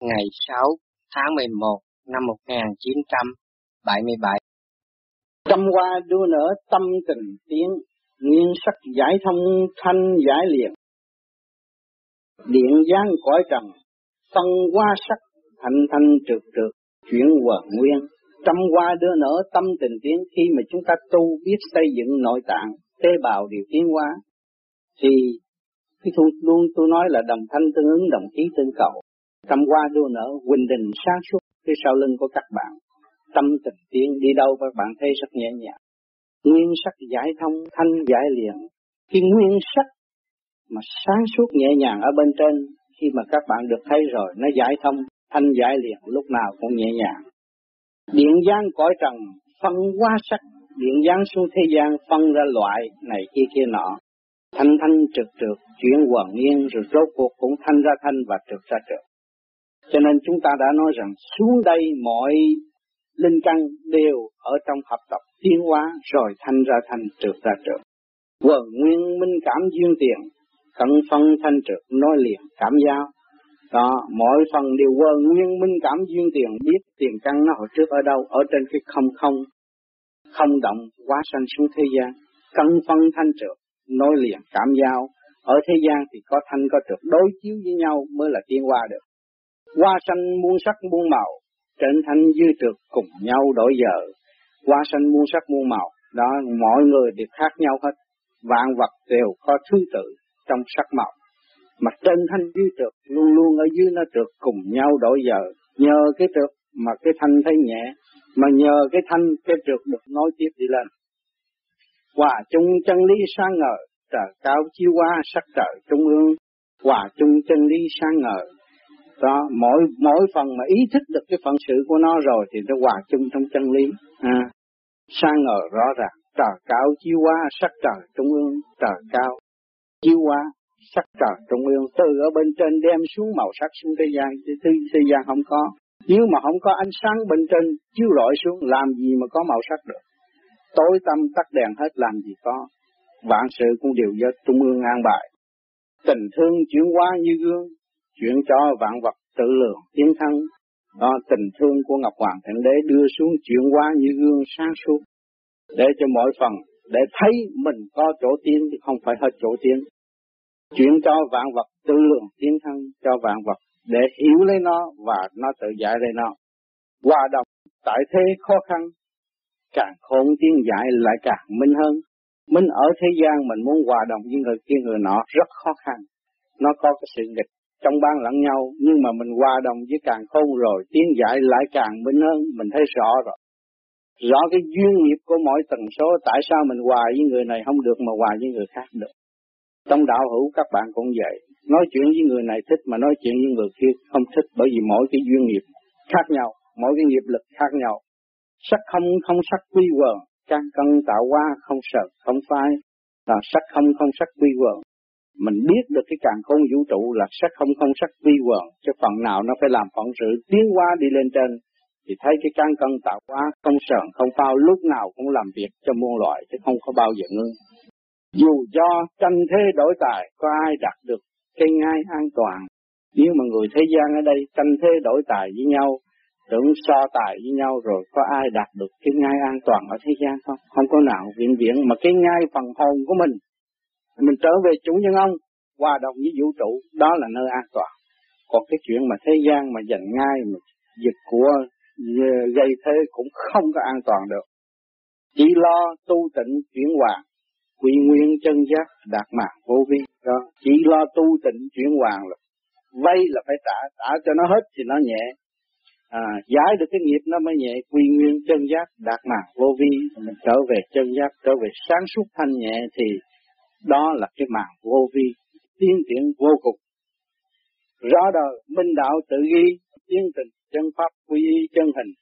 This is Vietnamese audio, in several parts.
ngày 6 tháng 11 năm 1977. Trăm qua đua nở tâm tình tiến, nguyên sắc giải thông thanh giải liền. Điện giáng cõi trần, phân qua sắc, thanh thanh trượt trượt chuyển hòa nguyên. Trăm qua đưa nở tâm tình tiến khi mà chúng ta tu biết xây dựng nội tạng, tế bào điều tiến hóa, thì cái tôi luôn tôi nói là đồng thanh tương ứng đồng khí tương cầu tâm hoa đua nở huỳnh đình sáng suốt phía sau lưng của các bạn, tâm tình tiến đi đâu các bạn thấy rất nhẹ nhàng. Nguyên sắc giải thông, thanh giải liền. Khi nguyên sắc mà sáng suốt nhẹ nhàng ở bên trên, khi mà các bạn được thấy rồi, nó giải thông, thanh giải liền, lúc nào cũng nhẹ nhàng. Điện giang cõi trần, phân hóa sắc. Điện giang xuống thế gian, phân ra loại này kia kia nọ. Thanh thanh trực trực, chuyển quần yên rồi rốt cuộc cũng thanh ra thanh và trực ra trực cho nên chúng ta đã nói rằng xuống đây mọi linh căn đều ở trong hợp tập tiến hóa rồi thanh ra thanh trượt ra trượt. Quần nguyên minh cảm duyên tiền, cận phân thanh trượt nói liền cảm giao. Đó, mọi phần đều quần nguyên minh cảm duyên tiền biết tiền căn nó hồi trước ở đâu, ở trên cái không không, không động quá sanh xuống thế gian. Cận phân thanh trượt, nói liền cảm giao. Ở thế gian thì có thanh có trượt đối chiếu với nhau mới là tiến hóa được. Hoa xanh muôn sắc muôn màu, trên thanh dư trượt cùng nhau đổi giờ. Hoa xanh muôn sắc muôn màu, đó mọi người đều khác nhau hết. Vạn vật đều có thứ tự trong sắc màu. Mà trên thanh dư trượt luôn luôn ở dưới nó trượt cùng nhau đổi giờ. Nhờ cái trượt mà cái thanh thấy nhẹ, mà nhờ cái thanh cái trượt được nói tiếp đi lên. Hòa chung chân lý sáng ngời, trời cao chiếu qua sắc trời trung ương, hòa chung chân lý sáng ngời, đó mỗi mỗi phần mà ý thức được cái phận sự của nó rồi thì nó hòa chung trong chân lý. À, sang ngờ rõ ràng trời cao chiếu qua sắc trời trung ương trời cao chiếu qua sắc trời trung ương. Từ ở bên trên đem xuống màu sắc xuống thế gian thế, thế gian không có. Nếu mà không có ánh sáng bên trên chiếu rọi xuống làm gì mà có màu sắc được? Tối tâm tắt đèn hết làm gì có. Vạn sự cũng đều do trung ương an bài. Tình thương chuyển hóa như gương chuyển cho vạn vật tự lượng tiến thân. Đó, tình thương của Ngọc Hoàng Thượng Đế đưa xuống chuyển qua như gương sáng suốt, để cho mọi phần, để thấy mình có chỗ tiến chứ không phải hết chỗ tiến. Chuyển cho vạn vật tự lượng tiến thân, cho vạn vật để hiểu lấy nó và nó tự giải lấy nó. Hòa đồng tại thế khó khăn, càng khôn tiến giải lại càng minh hơn. Minh ở thế gian mình muốn hòa đồng với người kia người nọ rất khó khăn. Nó có cái sự nghịch trong ban lẫn nhau, nhưng mà mình hòa đồng với càng khôn rồi, tiến giải lại càng minh hơn, mình thấy rõ rồi. Rõ cái duyên nghiệp của mỗi tần số, tại sao mình hòa với người này không được mà hòa với người khác được? Trong đạo hữu các bạn cũng vậy, nói chuyện với người này thích mà nói chuyện với người kia không thích, bởi vì mỗi cái duyên nghiệp khác nhau, mỗi cái nghiệp lực khác nhau. Sắc không không sắc quy quần căn cân tạo hóa không sợ, không phai, là sắc không không sắc quy quần mình biết được cái càng khôn vũ trụ là sắc không không sắc vi quần, cho phần nào nó phải làm phận sự tiến qua đi lên trên, thì thấy cái căn cân tạo hóa không sờn không phao lúc nào cũng làm việc cho muôn loại chứ không có bao giờ ngưng. Dù do tranh thế đổi tài, có ai đạt được cái ngai an toàn. Nếu mà người thế gian ở đây tranh thế đổi tài với nhau, tưởng so tài với nhau rồi có ai đạt được cái ngai an toàn ở thế gian không? Không có nào viện viện mà cái ngai phần hồn của mình mình trở về chủ nhân ông hòa đồng với vũ trụ đó là nơi an toàn. Còn cái chuyện mà thế gian mà giành ngay mà dịch của ờ, gây thế cũng không có an toàn được. Chỉ lo tu tịnh chuyển hòa quy nguyên chân giác đạt mạng vô vi. Đó chỉ lo tu tịnh chuyển hoàng là vay là phải trả trả cho nó hết thì nó nhẹ. À, giải được cái nghiệp nó mới nhẹ quy nguyên chân giác đạt mạng vô vi. Mình trở về chân giác trở về sáng suốt thanh nhẹ thì đó là cái màn vô vi, tiến triển vô cùng. Rõ đời, minh đạo tự ghi, tiến tình, chân pháp, quy y, chân hình.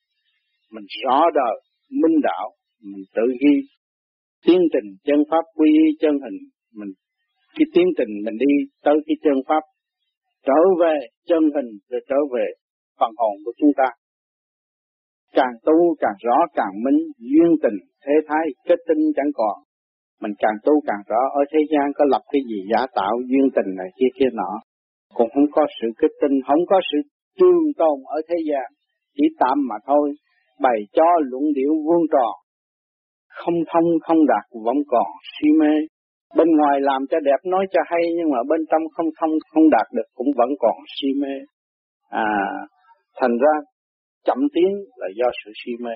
Mình rõ đời, minh đạo, mình tự ghi, tiến tình, chân pháp, quy y, chân hình. Mình cái tiến tình mình đi tới cái chân pháp, trở về chân hình rồi trở về phần hồn của chúng ta. Càng tu càng rõ càng minh, duyên tình, thế thái, kết tinh chẳng còn, mình càng tu càng rõ, ở thế gian có lập cái gì giả tạo, duyên tình này kia kia nọ. Cũng không có sự kết tinh, không có sự tương tồn ở thế gian. Chỉ tạm mà thôi, bày cho luận điệu vuông tròn không thông, không đạt, vẫn còn si mê. Bên ngoài làm cho đẹp, nói cho hay, nhưng mà bên trong không thông, không đạt được, cũng vẫn còn si mê. À thành ra chậm tiến là do sự si mê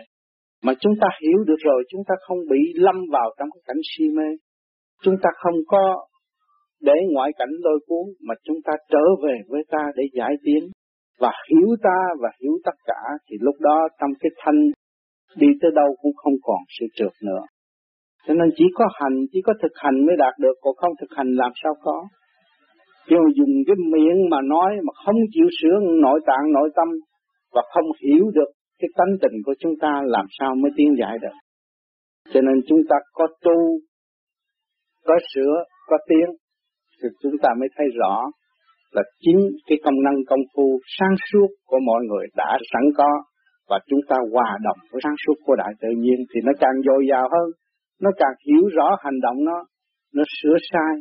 mà chúng ta hiểu được rồi chúng ta không bị lâm vào trong cái cảnh si mê chúng ta không có để ngoại cảnh lôi cuốn mà chúng ta trở về với ta để giải tiến và hiểu ta và hiểu tất cả thì lúc đó trong cái thanh đi tới đâu cũng không còn sự trượt nữa. Cho nên chỉ có hành, chỉ có thực hành mới đạt được, còn không thực hành làm sao có. Khi mà dùng cái miệng mà nói mà không chịu sửa nội tạng nội tâm và không hiểu được cái tánh tình của chúng ta làm sao mới tiến giải được. Cho nên chúng ta có tu, có sửa, có tiến thì chúng ta mới thấy rõ là chính cái công năng công phu sáng suốt của mọi người đã sẵn có và chúng ta hòa đồng với sáng suốt của đại tự nhiên thì nó càng dồi dào hơn, nó càng hiểu rõ hành động nó, nó sửa sai,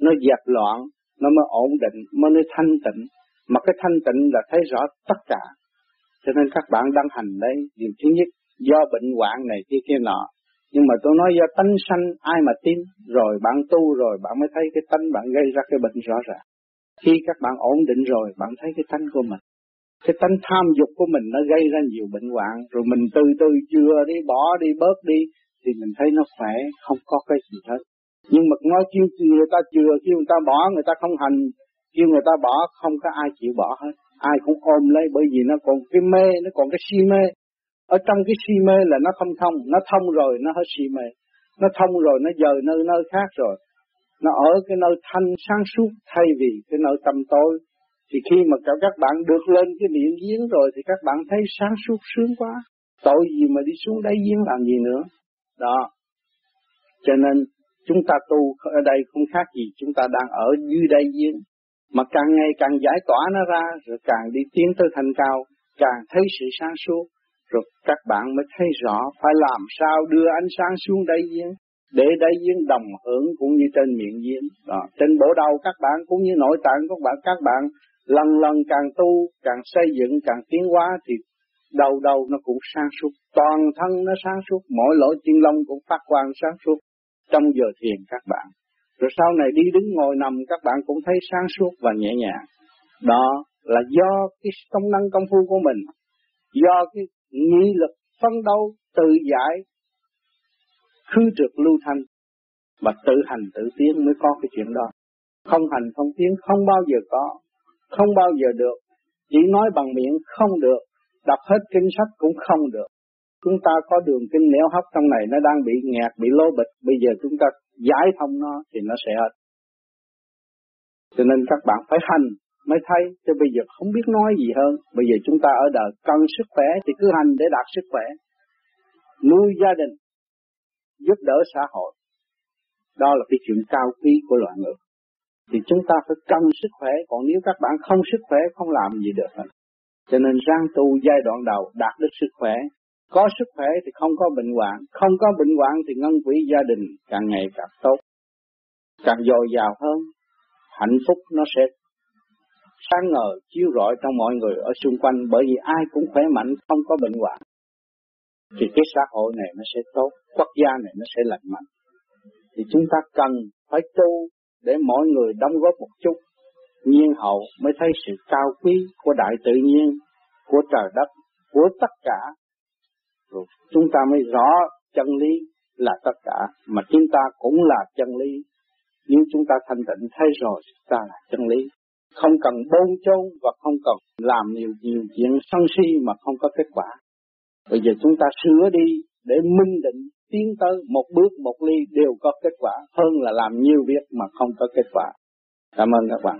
nó dẹp loạn, nó mới ổn định, mới mới thanh tịnh. Mà cái thanh tịnh là thấy rõ tất cả. Cho nên các bạn đang hành đây, điều thứ nhất, do bệnh hoạn này kia kia nọ, nhưng mà tôi nói do tánh sanh ai mà tin rồi bạn tu rồi bạn mới thấy cái tánh bạn gây ra cái bệnh rõ ràng. Khi các bạn ổn định rồi bạn thấy cái tánh của mình. Cái tánh tham dục của mình nó gây ra nhiều bệnh hoạn rồi mình từ từ chưa đi bỏ đi bớt đi thì mình thấy nó khỏe không có cái gì hết. Nhưng mà nói kêu người ta chừa kêu người ta bỏ người ta không hành kêu người ta bỏ không có ai chịu bỏ hết ai cũng ôm lấy, bởi vì nó còn cái mê, nó còn cái si mê. Ở trong cái si mê là nó không thông, nó thông rồi, nó hết si mê. Nó thông rồi, nó dời nơi nơi khác rồi. Nó ở cái nơi thanh sáng suốt thay vì cái nơi tâm tối. Thì khi mà các bạn được lên cái điện giếng rồi thì các bạn thấy sáng suốt, sướng quá. Tội gì mà đi xuống đáy giếng làm gì nữa? Đó. Cho nên chúng ta tu ở đây không khác gì chúng ta đang ở dưới đáy giếng mà càng ngày càng giải tỏa nó ra, rồi càng đi tiến tới thành cao, càng thấy sự sáng suốt. Rồi các bạn mới thấy rõ phải làm sao đưa ánh sáng xuống đây giếng để đây diễn đồng hưởng cũng như trên miệng diễn đó. trên bộ đầu các bạn cũng như nội tạng các bạn các bạn lần lần càng tu, càng xây dựng, càng tiến hóa thì đầu đầu nó cũng sáng suốt. Toàn thân nó sáng suốt, mỗi lỗ chân lông cũng phát quang sáng suốt trong giờ thiền các bạn rồi sau này đi đứng ngồi nằm, các bạn cũng thấy sáng suốt và nhẹ nhàng. Đó là do cái công năng công phu của mình, do cái nghị lực phân đấu tự giải, khứ trực lưu thanh và tự hành tự tiến mới có cái chuyện đó. Không hành không tiến không bao giờ có, không bao giờ được. Chỉ nói bằng miệng không được, đọc hết kinh sách cũng không được chúng ta có đường kinh nẻo hấp trong này, nó đang bị nghẹt, bị lố bịch. Bây giờ chúng ta giải thông nó thì nó sẽ hết. Cho nên các bạn phải hành mới thấy. Chứ bây giờ không biết nói gì hơn. Bây giờ chúng ta ở đời cần sức khỏe thì cứ hành để đạt sức khỏe. Nuôi gia đình, giúp đỡ xã hội, đó là cái chuyện cao quý của loài người. Thì chúng ta phải cần sức khỏe. Còn nếu các bạn không sức khỏe, không làm gì được. Hết cho nên răng tu giai đoạn đầu đạt được sức khỏe có sức khỏe thì không có bệnh hoạn, không có bệnh hoạn thì ngân quỹ gia đình càng ngày càng tốt. Càng dồi dào hơn, hạnh phúc nó sẽ sáng ngời, chiếu rọi trong mọi người ở xung quanh, bởi vì ai cũng khỏe mạnh, không có bệnh hoạn. Thì cái xã hội này nó sẽ tốt, quốc gia này nó sẽ lành mạnh. Thì chúng ta cần phải tu để mỗi người đóng góp một chút, nhiên hậu mới thấy sự cao quý của đại tự nhiên, của trời đất, của tất cả rồi chúng ta mới rõ chân lý là tất cả, mà chúng ta cũng là chân lý nếu chúng ta thanh tịnh, thấy rồi ta là chân lý không cần bôn chôn và không cần làm nhiều nhiều chuyện sân si mà không có kết quả. Bây giờ chúng ta sửa đi để minh định, tiến tới một bước, một ly đều có kết quả hơn là làm nhiều việc mà không có kết quả. Cảm ơn các bạn.